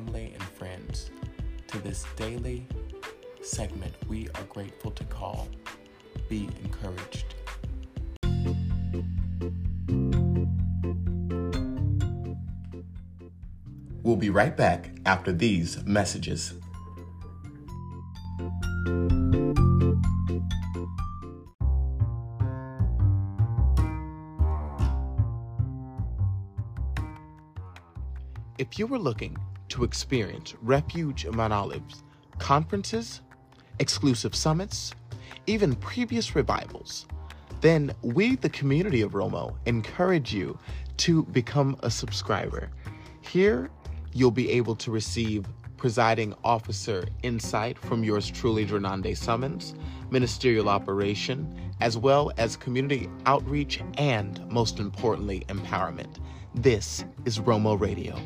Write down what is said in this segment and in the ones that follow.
family and friends to this daily segment we are grateful to call Be Encouraged. We'll be right back after these messages. If you were looking to experience Refuge Mount Olives conferences, exclusive summits, even previous revivals, then we, the community of Romo, encourage you to become a subscriber. Here, you'll be able to receive presiding officer insight from yours truly, Drananda Summons, ministerial operation, as well as community outreach and, most importantly, empowerment. This is Romo Radio.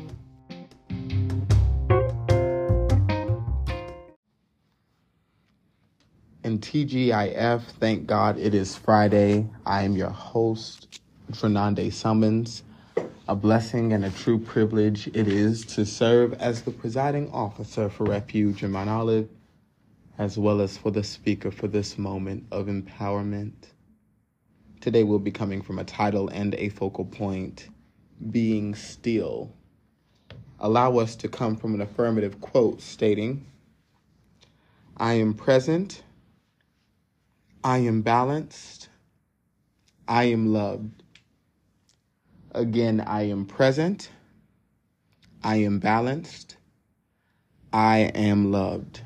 And TGIF, thank God it is Friday. I am your host, Drananda Summons. A blessing and a true privilege it is to serve as the presiding officer for Refuge in Mount Olive, as well as for the speaker for this moment of empowerment. Today we'll be coming from a title and a focal point Being Still. Allow us to come from an affirmative quote stating, I am present I am balanced. I am loved. Again, I am present. I am balanced. I am loved.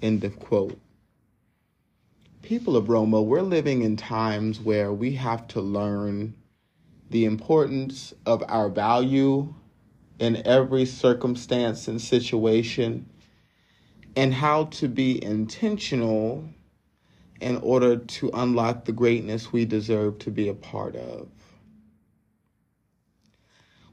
End of quote. People of Romo, we're living in times where we have to learn the importance of our value in every circumstance and situation and how to be intentional in order to unlock the greatness we deserve to be a part of.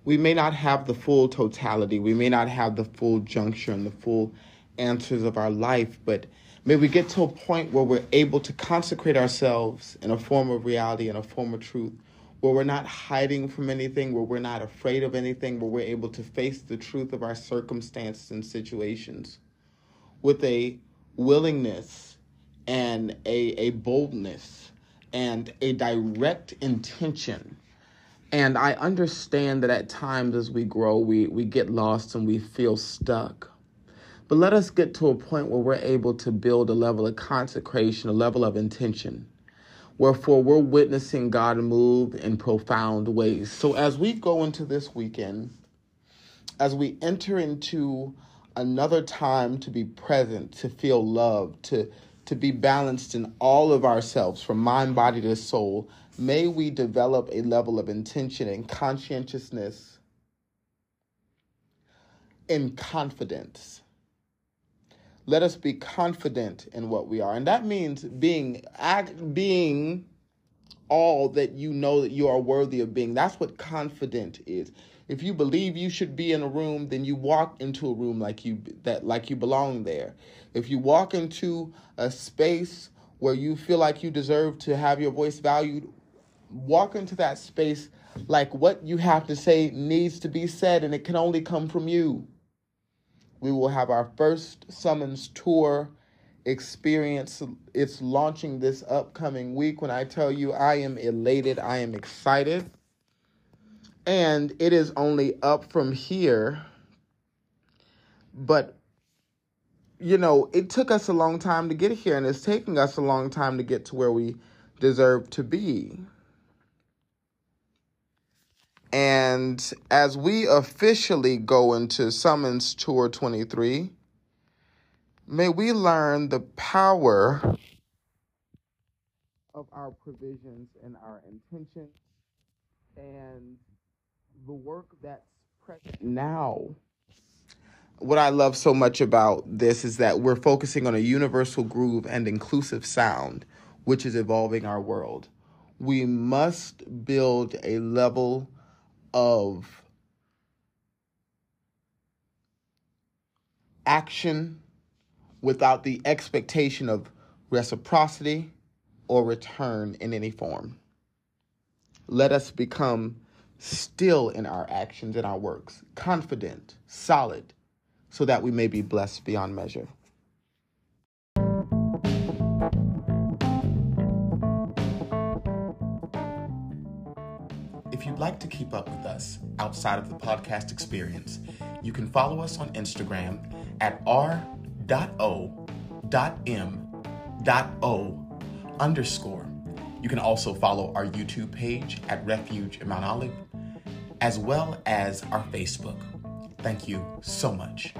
We may not have the full totality, we may not have the full juncture and the full answers of our life, but may we get to a point where we're able to consecrate ourselves in a form of reality and a form of truth, where we're not hiding from anything, where we're not afraid of anything, where we're able to face the truth of our circumstances and situations with a willingness and a, a boldness and a direct intention. And I understand that at times as we grow, we, we get lost and we feel stuck. But let us get to a point where we're able to build a level of consecration, a level of intention. Wherefore, we're witnessing God move in profound ways. So, as we go into this weekend, as we enter into another time to be present, to feel loved, to to be balanced in all of ourselves, from mind, body to soul, may we develop a level of intention and conscientiousness and confidence. Let us be confident in what we are. And that means being act, being all that you know that you are worthy of being. That's what confident is. If you believe you should be in a room, then you walk into a room like you that like you belong there. If you walk into a space where you feel like you deserve to have your voice valued, walk into that space like what you have to say needs to be said and it can only come from you. We will have our first summons tour experience. It's launching this upcoming week. When I tell you I am elated, I am excited and it is only up from here. But, you know, it took us a long time to get here, and it's taking us a long time to get to where we deserve to be. And as we officially go into Summons Tour 23, may we learn the power of our provisions and our intentions and the work that's present now. What I love so much about this is that we're focusing on a universal groove and inclusive sound, which is evolving our world. We must build a level of action without the expectation of reciprocity or return in any form. Let us become still in our actions and our works, confident, solid, so that we may be blessed beyond measure. If you'd like to keep up with us outside of the podcast experience, you can follow us on Instagram at r.o.m.o underscore. You can also follow our YouTube page at Refuge in Mount Olive, as well as our Facebook. Thank you so much.